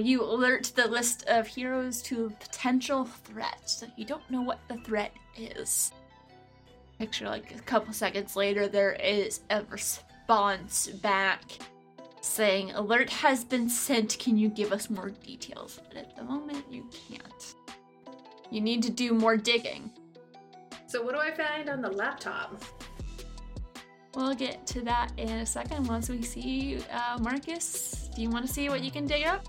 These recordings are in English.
So you alert the list of heroes to a potential threat. You don't know what the threat is. Picture like a couple seconds later, there is a response back saying, Alert has been sent. Can you give us more details? But at the moment, you can't. You need to do more digging. So what do I find on the laptop? We'll get to that in a second once we see uh, Marcus. Do you want to see what you can dig up?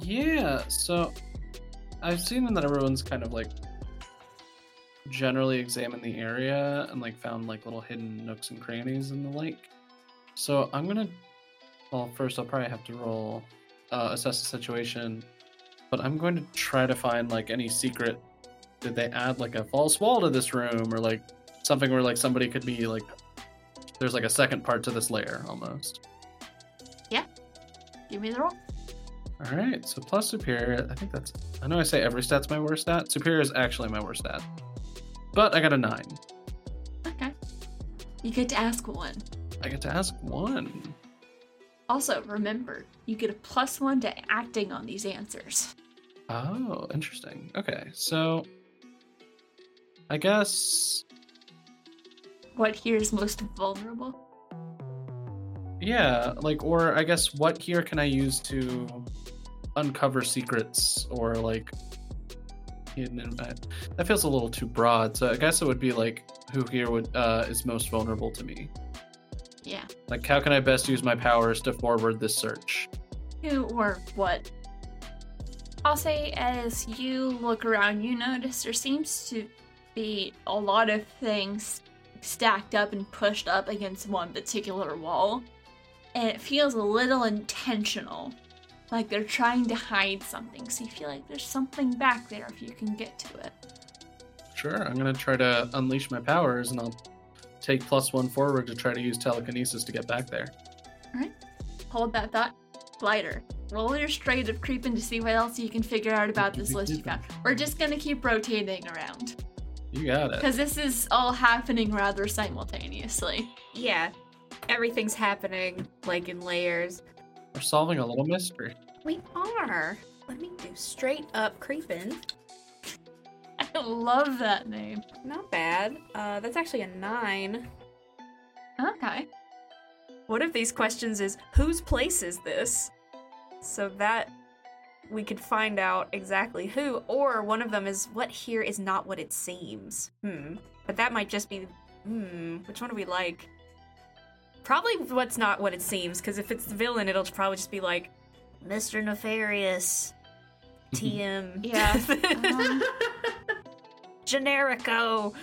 Yeah, so I've seen that everyone's kind of like generally examined the area and like found like little hidden nooks and crannies and the like. So I'm gonna well first I'll probably have to roll uh, assess the situation, but I'm going to try to find like any secret. Did they add like a false wall to this room or like something where like somebody could be like there's like a second part to this layer almost. Yeah. Give me the roll. All right, so plus superior. I think that's. I know I say every stat's my worst stat. Superior is actually my worst stat, but I got a nine. Okay. You get to ask one. I get to ask one. Also, remember, you get a plus one to acting on these answers. Oh, interesting. Okay, so I guess What here is most vulnerable? yeah, like or I guess what here can I use to uncover secrets or like hidden? That feels a little too broad. So I guess it would be like who here would uh, is most vulnerable to me. Yeah. Like how can I best use my powers to forward this search? Who or what? I'll say as you look around, you notice there seems to be a lot of things stacked up and pushed up against one particular wall. And it feels a little intentional. Like they're trying to hide something. So you feel like there's something back there if you can get to it. Sure, I'm gonna try to unleash my powers, and I'll take plus one forward to try to use telekinesis to get back there. All right, hold that thought. Glider. Roll your straight up creeping to see what else you can figure out about this list you found. We're just gonna keep rotating around. You got it. Because this is all happening rather simultaneously. Yeah. Everything's happening like in layers. We're solving a little mystery. We are. Let me do straight up creeping. I love that name. Not bad. Uh, that's actually a nine. Okay. One of these questions is whose place is this? So that we could find out exactly who, or one of them is what here is not what it seems. Hmm. But that might just be. Hmm. Which one do we like? Probably what's not what it seems, because if it's the villain, it'll probably just be like Mr. Nefarious. TM. Yeah. Um, Generico.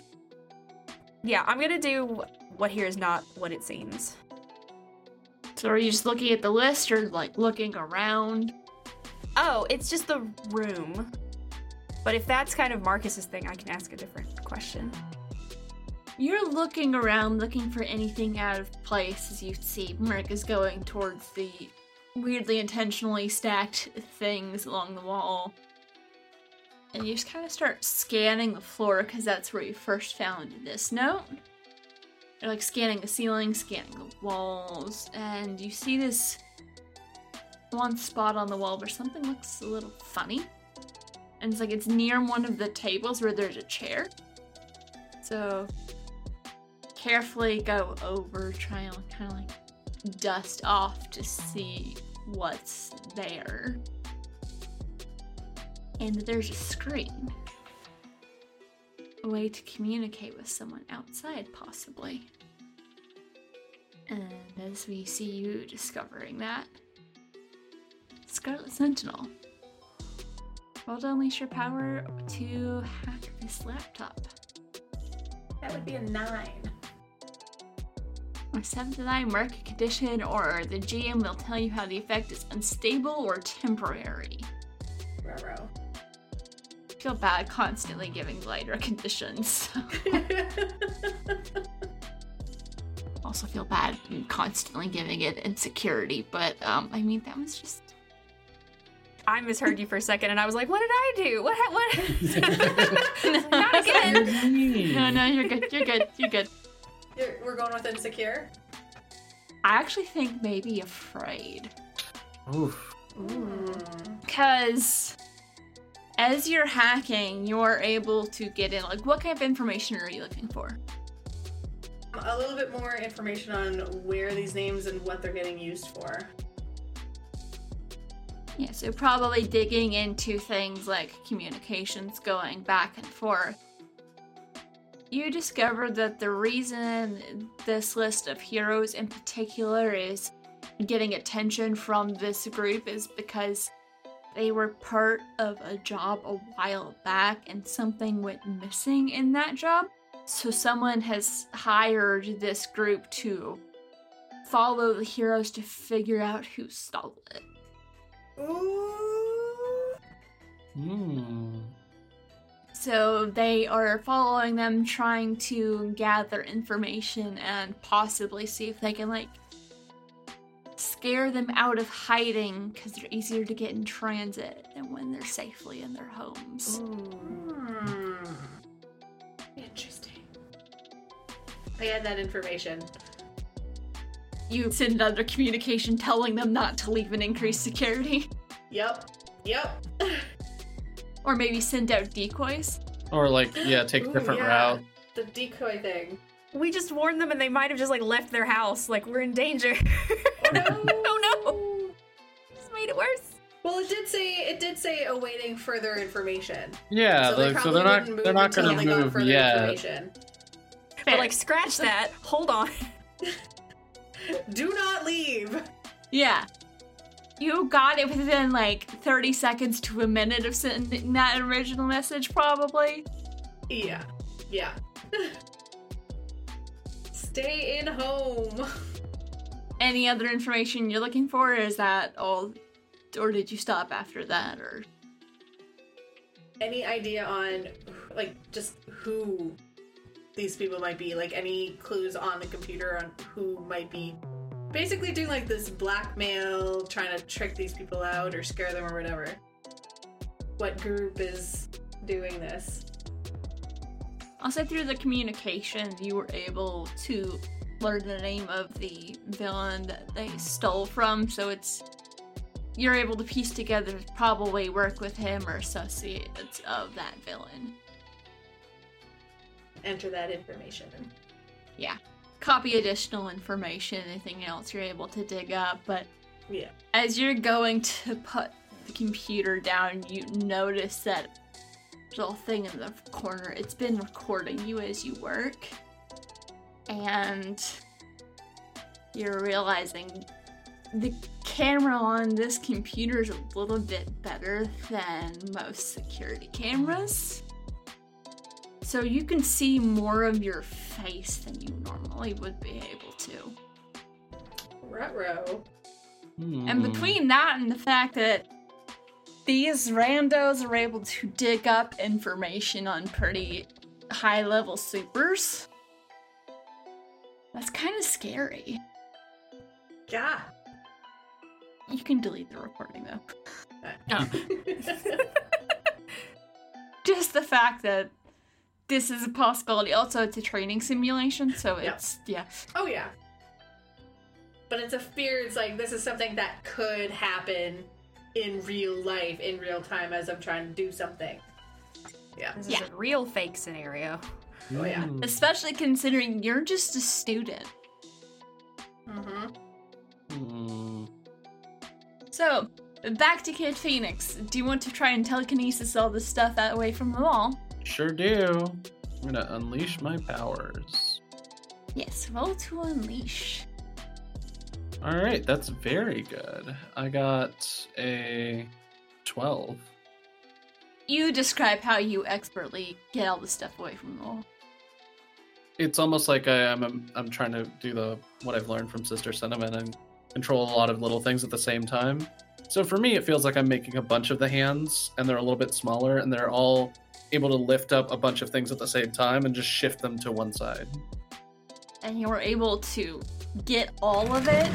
Yeah, I'm gonna do what here is not what it seems. so are you just looking at the list or like looking around? Oh, it's just the room. But if that's kind of Marcus's thing, I can ask a different question. You're looking around looking for anything out of place as you see Merc is going towards the weirdly intentionally stacked things along the wall. And you just kind of start scanning the floor because that's where you first found this note. You're like scanning the ceiling, scanning the walls, and you see this one spot on the wall where something looks a little funny. And it's like it's near one of the tables where there's a chair. So carefully go over, try and kind of like dust off to see what's there. And there's a screen. A way to communicate with someone outside, possibly. And as we see you discovering that, Scarlet Sentinel. Roll to unleash your power to hack this laptop. That would be a nine. Or 7 to 9 market condition, or the GM will tell you how the effect is unstable or temporary. Raro. feel bad constantly giving glider conditions. also feel bad constantly giving it insecurity, but um, I mean that was just I misheard you for a second, and I was like, "What did I do? What? ha- What? Not again." no, no, you're good, you're good, you're good. You're, we're going with insecure. I actually think maybe afraid. Oof. Hmm. Because as you're hacking, you're able to get in. Like, what kind of information are you looking for? Um, a little bit more information on where these names and what they're getting used for. Yeah, so probably digging into things like communications going back and forth. You discovered that the reason this list of heroes in particular is getting attention from this group is because they were part of a job a while back and something went missing in that job. So someone has hired this group to follow the heroes to figure out who stole it. Ooh. Hmm. So they are following them, trying to gather information and possibly see if they can, like, scare them out of hiding because they're easier to get in transit than when they're safely in their homes. Hmm. Interesting. I had that information. You send another communication telling them not to leave and increase security. Yep. Yep. Or maybe send out decoys. Or like, yeah, take a Ooh, different yeah. route. The decoy thing. We just warned them and they might have just like left their house. Like we're in danger. Oh no! oh no! Just made it worse. Well, it did say it did say awaiting further information. Yeah, so they, like, so they're not move they're not gonna move further yet. information. But like scratch that. Hold on. Do not leave. Yeah. You got it within like 30 seconds to a minute of sending that original message, probably. Yeah. Yeah. Stay in home. Any other information you're looking for? Is that all? Or did you stop after that? Or Any idea on like just who these people might be? Like any clues on the computer on who might be basically doing like this blackmail, trying to trick these people out or scare them or whatever. What group is doing this? I'll say through the communication, you were able to learn the name of the villain that they stole from. So it's you're able to piece together probably work with him or associates of that villain. Enter that information. Copy additional information, anything else you're able to dig up, but Yeah. as you're going to put the computer down, you notice that little thing in the corner. It's been recording you as you work, and you're realizing the camera on this computer is a little bit better than most security cameras. So you can see more of your face than you normally would be able to. Retro. Hmm. And between that and the fact that these randos are able to dig up information on pretty high level supers, that's kind of scary. Yeah. You can delete the recording though. Oh. Just the fact that this is a possibility. Also, it's a training simulation, so it's, yeah. oh yeah. But it's a fear. It's like this is something that could happen in real life, in real time, as I'm trying to do something. Yeah. This Yeah. is a real fake scenario. Oh, yeah. Hmm. Especially considering you're just a student. Mm-hmm. Hmm. So, back to Kid Phoenix. Do you want to try and telekinesis all this stuff out away from the wall? Sure do. I'm gonna unleash my powers. Yes, roll to unleash. All right, that's very good. I got a 12. You describe how you expertly get all the stuff away from the wall. It's almost like I, I'm I'm trying to do the what I've learned from Sister Cinnamon and control a lot of little things at the same time. So for me, it feels like I'm making a bunch of the hands, and they're a little bit smaller, and they're all able to lift up a bunch of things at the same time and just shift them to one side. And you're able to get all of it,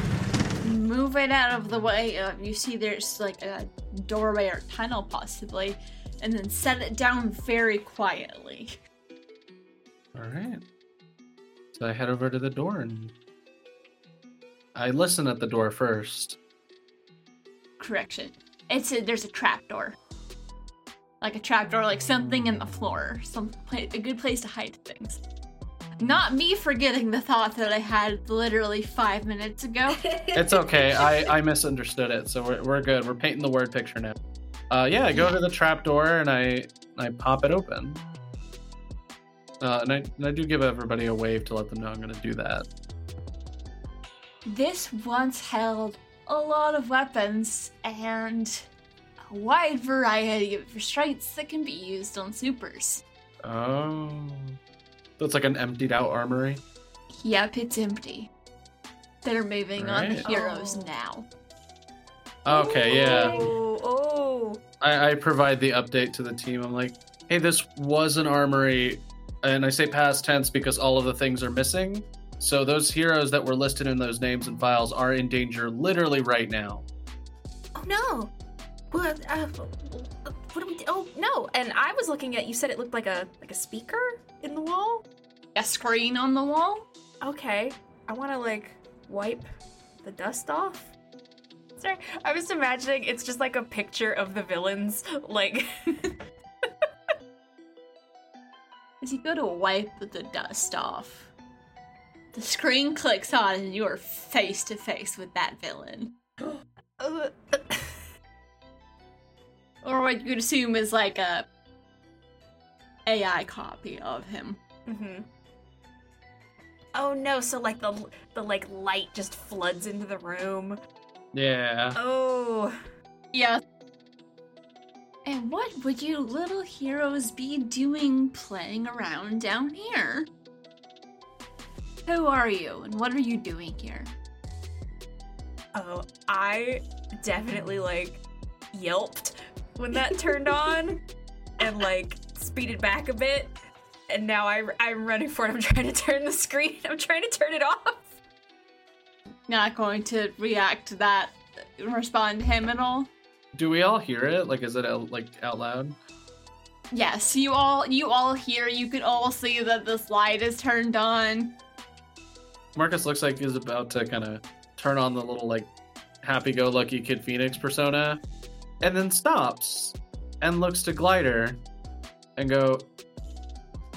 move it out of the way. Uh, you see there's like a doorway or tunnel possibly, and then set it down very quietly. All right. So I head over to the door and I listen at the door first. correction. It's a, there's a trapdoor. Like a trapdoor, like something in the floor. Some pla- a good place to hide things. Not me forgetting the thought that I had literally five minutes ago. It's okay. I, I misunderstood it, so we're, we're good. We're painting the word picture now. Uh, yeah, I go to the trap door and I I pop it open. Uh, and I, and I do give everybody a wave to let them know I'm going to do that. This once held a lot of weapons and a wide variety of restraints that can be used on supers. Oh. So it's like an emptied out armory. Yep, it's empty. They're moving on the heroes Oh. now. Okay, yeah. Oh, oh. I, I provide the update to the team. I'm like, hey, this was an armory. And I say past tense because all of the things are missing. So those heroes that were listed in those names and files are in danger literally right now. Oh no. What? Uh, what do we? Do? Oh no! And I was looking at. You said it looked like a like a speaker in the wall. A screen on the wall? Okay. I want to like wipe the dust off. Sorry, I was imagining it's just like a picture of the villains, like. As you go to wipe the dust off, the screen clicks on and you are face to face with that villain. Uh, Or what you'd assume is like a AI copy of him. hmm Oh no! So like the the like light just floods into the room. Yeah. Oh. Yeah. And what would you little heroes be doing playing around down here? Who are you and what are you doing here? Oh, I definitely like yelped when that turned on and like speeded back a bit. And now I, I'm running for it. I'm trying to turn the screen. I'm trying to turn it off. Not going to react to that, respond to him at all? Do we all hear it? Like, is it out, like out loud? Yes, you all you all hear, you can all see that this light is turned on. Marcus looks like he's about to kind of turn on the little like happy-go-lucky Kid Phoenix persona, and then stops and looks to Glider and go,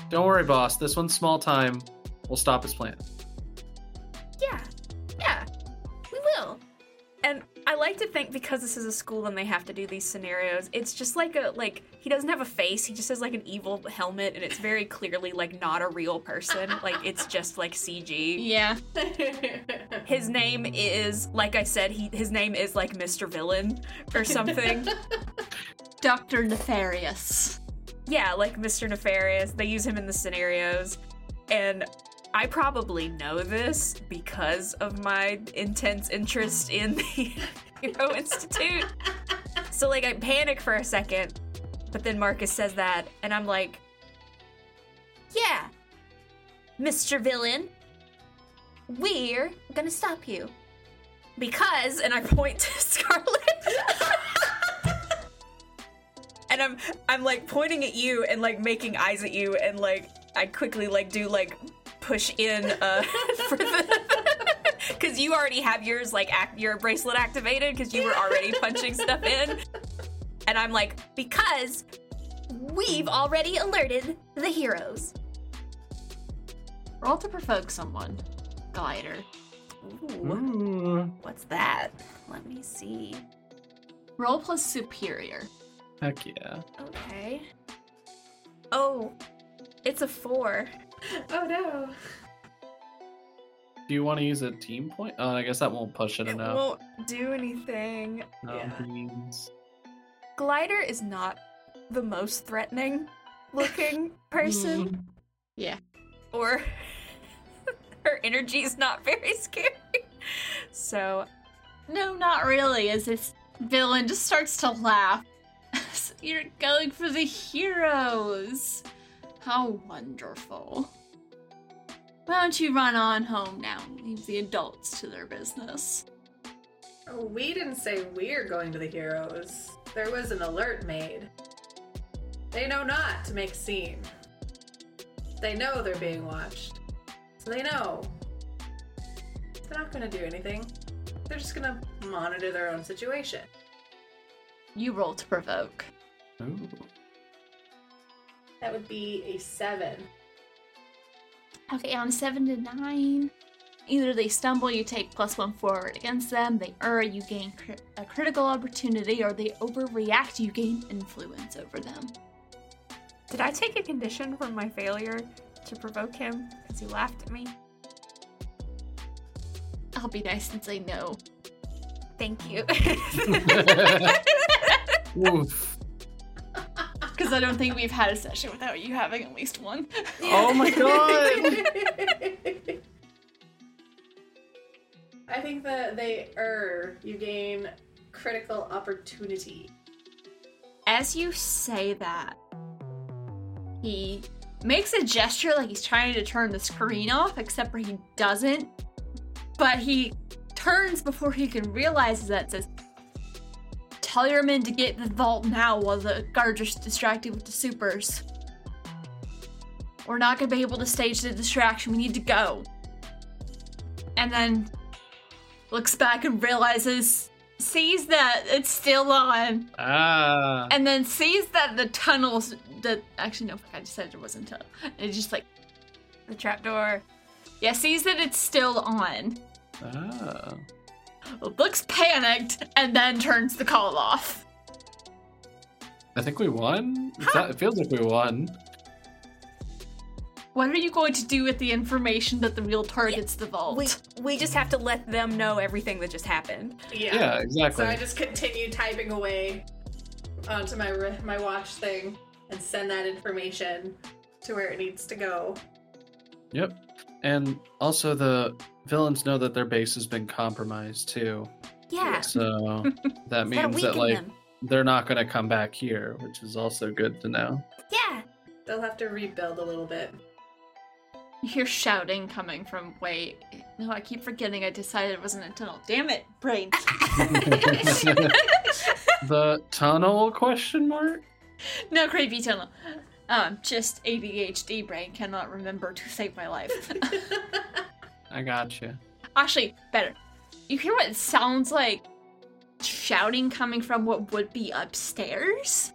"Don't worry, boss. This one's small time. We'll stop his plan." I like to think because this is a school and they have to do these scenarios, it's just like a like he doesn't have a face. He just has like an evil helmet, and it's very clearly like not a real person. like it's just like CG. Yeah. His name is, like I said, he his name is like Mr. Villain or something. Dr. Nefarious. yeah, like Mr. Nefarious. They use him in the scenarios. And I probably know this because of my intense interest in the Hero Institute. So like I panic for a second, but then Marcus says that, and I'm like, Yeah, Mr. Villain, we're gonna stop you. Because, and I point to Scarlet. and I'm I'm like pointing at you and like making eyes at you and like I quickly like do like push in uh for the because you already have yours like act your bracelet activated because you were already punching stuff in and I'm like because we've already alerted the heroes. Roll to provoke someone. Glider. Ooh, Ooh, what's that? Let me see. Roll plus superior. heck yeah! Okay. Oh, it's a four. oh no. Do you want to use a team point? Oh, I guess that won't push it enough. It enough. won't do anything. No, Yeah. beans. Glider is not the most threatening looking person, mm-hmm. Yeah. or her energy is not very scary. So, No, not really, as this villain just starts to laugh. So You're going for the heroes. How wonderful. Why don't you run on home now and leave the adults to their business? Oh, We didn't say we're going to the heroes. There was an alert made. They know not to make scene. They know they're being watched. So they know. They're not gonna do anything. They're just gonna monitor their own situation. You roll to provoke. Ooh. That would be a seven. Okay, on seven to nine, either they stumble, you take plus one forward against them. They err, you gain cri- a critical opportunity, or they overreact, you gain influence over them. Did I take a condition from my failure to provoke him because he laughed at me? I'll be nice and say no. Thank you. Oof. Because I don't think we've had a session without you having at least one. Oh my god! I think that they err. You gain critical opportunity. As you say that, he makes a gesture like he's trying to turn the screen off, except for he doesn't. But he turns before he can realize that says, Tell your men to get the vault now while the guards are distracted with the supers. We're not gonna be able to stage the distraction. We need to go. And then looks back and realizes, sees that it's still on, Ah. and then sees that the tunnels the actually no I just said it wasn't tunnel. And it's just like the trapdoor. yeah, sees that it's still on. Ah. Looks panicked and then turns the call off. I think we won. It's not- it feels like we won. What are you going to do with the information that the real target's the vault? We we just have to let them know everything that just happened. Yeah. Yeah, exactly. So I just continue typing away onto my my watch thing and send that information to where it needs to go. Yep. And also the villains know that their base has been compromised too. Yeah. So that means that weaken like them. they're not gonna come back here, which is also good to know. Yeah. They'll have to rebuild a little bit. You hear shouting coming from wait. No, I keep forgetting I decided it wasn't a tunnel. Damn it, brain. the tunnel question mark? no creepy tunnel. Um, just ADHD brain cannot remember to save my life. I got you. Actually, better. You hear what it sounds like shouting coming from what would be upstairs?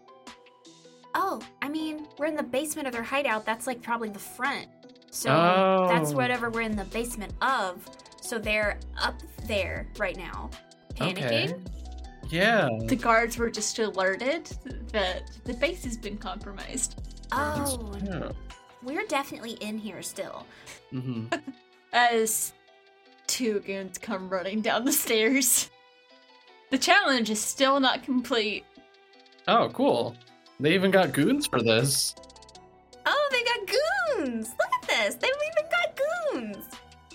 Oh, I mean, we're in the basement of their hideout. That's like probably the front. So Oh. that's whatever we're in the basement of. So they're up there right now, panicking. Okay. Yeah. The guards were just alerted that the base has been compromised. Oh, yeah. we're definitely in here still. hmm As two goons come running down the stairs. The challenge is still not complete. Oh, cool. They even got goons for this. Oh, they got goons! Look at this. They've even got goons.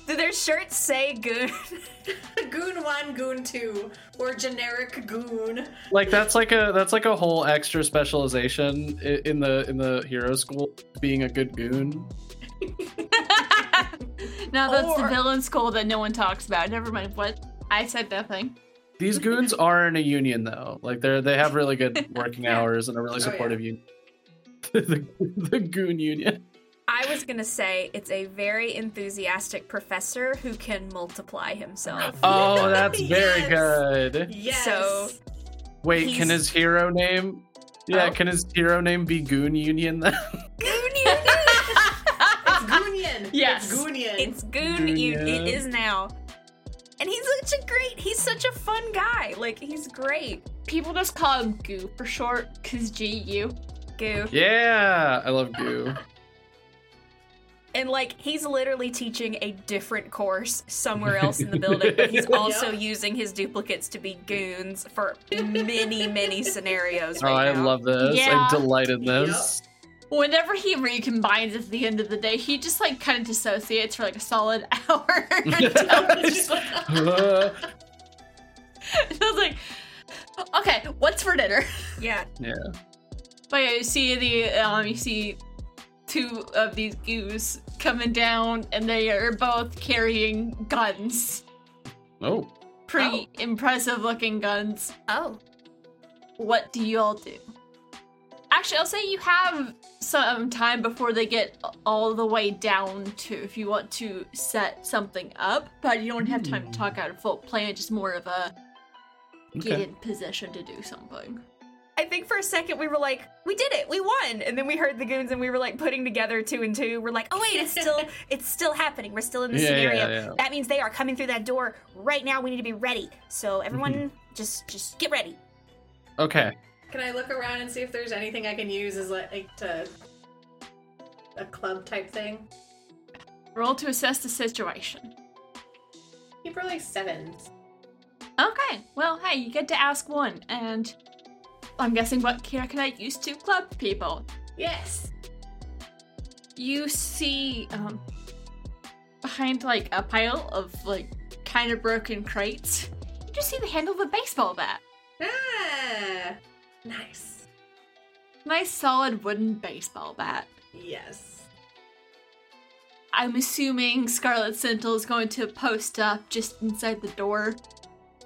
Do their shirts say goon? goon one, goon two, or generic goon. Like that's like a that's like a whole extra specialization in the in the hero school being a good goon. now that's the villain school that no one talks about. Never mind. What? I said nothing. These goons are in a union though. Like they're they have really good working Yeah. hours and a really Oh, yeah. supportive union. the, the goon union. I was gonna say it's a very enthusiastic professor who can multiply himself. Oh, that's very Yes. good. Yes. So- Wait, can his hero name? Yeah, Oh. can his hero name be Goon Union then? Goon Union! it's Goonian. Yes. It's Goonian. it's Goon Union. It is now. And he's such a great, he's such a fun guy. Like, he's great. People just call him Goo for short, cause G U. Goo. yeah, I love Goo. And like he's literally teaching a different course somewhere else in the building, but he's also Yeah. using his duplicates to be goons for many, many scenarios Oh, right I now. love this. Yeah. I delight in this. Whenever he recombines at the end of the day, he just like kind of dissociates for like a solid hour. until he's just like- I was like, okay, what's for dinner? Yeah. yeah. But yeah, you see the um, you see two of these goos coming down, and they are both carrying guns. Oh. Pretty oh. impressive looking guns. Oh. What do you all do? Actually, I'll say you have some time before they get all the way down to if you want to set something up, but you don't have time to hmm. talk out a full plan, just more of a get in position to do something. I think for a second we were like, we did it, we won, and then we heard the goons and we were like putting together two and two. We're like, oh wait, it's still it's still happening. We're still in this Yeah, yeah, scenario. yeah. That means they are coming through that door right now. We need to be ready. So everyone, Mm-hmm. just just get ready. Okay. Can I look around and see if there's anything I can use as like, like to a club type thing? Roll to assess the situation. Keep rolling sevens. Okay, well, hey, you get to ask one, and I'm guessing what I use to club people? Yes. You see, um, behind like a pile of like kind of broken crates, you just see the handle of a baseball bat. Ah, nice. Nice solid wooden baseball bat. Yes. I'm assuming Scarlet Sentinel is going to post up just inside the door.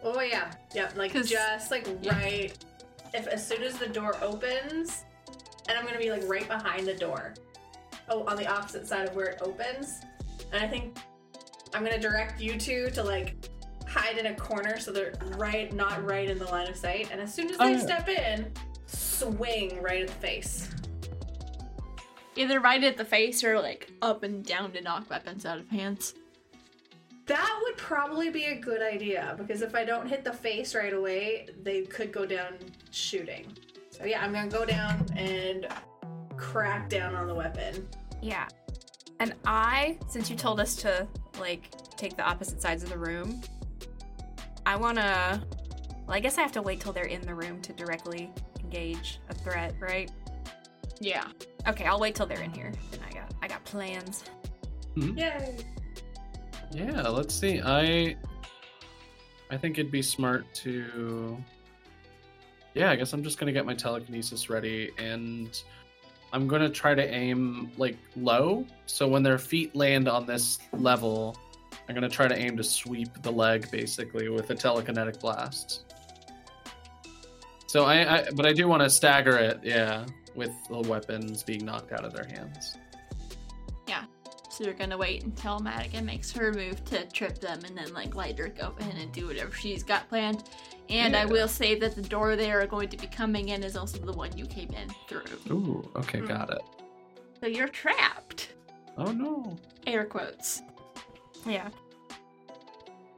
Oh yeah, yep. like just like yeah. right. If as soon as the door opens, and I'm gonna be like right behind the door. Oh, on the opposite side of where it opens, and I think I'm gonna direct you two to like hide in a corner so they're right, not right in the line of sight. And as soon as Oh, they yeah. step in, swing right at the face. Either right at the face or like up and down to knock weapons out of hands. That would probably be a good idea because if I don't hit the face right away, they could go down shooting. So yeah, I'm gonna go down and crack down on the weapon. Yeah. And I, since you told us to like take the opposite sides of the room, I wanna. Well, I guess I have to wait till they're in the room to directly engage a threat, right? Yeah. Okay, I'll wait till they're in here. Then I got I got plans. Mm-hmm. Yay! Yeah, let's see. I I think it'd be smart to Yeah, I guess I'm just gonna get my telekinesis ready and I'm gonna try to aim like low. So when their feet land on this level, I'm gonna try to aim to sweep the leg basically with a telekinetic blast. So I, I but I do want to stagger it, yeah, with the weapons being knocked out of their hands. So you're gonna wait until Madigan makes her move to trip them and then like let her go in and do whatever she's got planned. And I will say that the door they are going to be coming in is also the one you came in through. Ooh, okay, Hmm. got it. So you're trapped. Oh no. Air quotes. Yeah.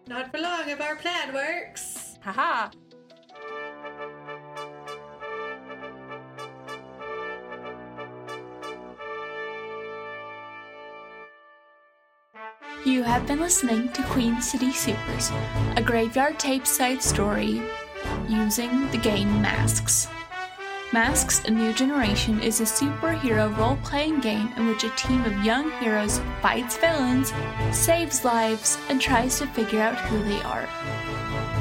Not for long if our plan works. Haha. You have been listening to Queen City Supers, a graveyard tape side story using the game Masks. Masks A New Generation is a superhero role playing game in which a team of young heroes fights villains, saves lives, and tries to figure out who they are.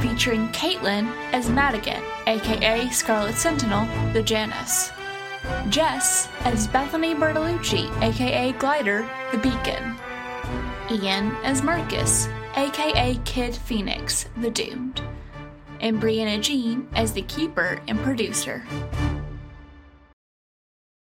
Featuring Caitlin as Madigan, aka Scarlet Sentinel, the Janus. Jess as Bethany Bertolucci, aka Glider, the Beacon. Ian as Marcus, aka Kid Phoenix, the Doomed, and Brianna Jean as the Keeper and Producer.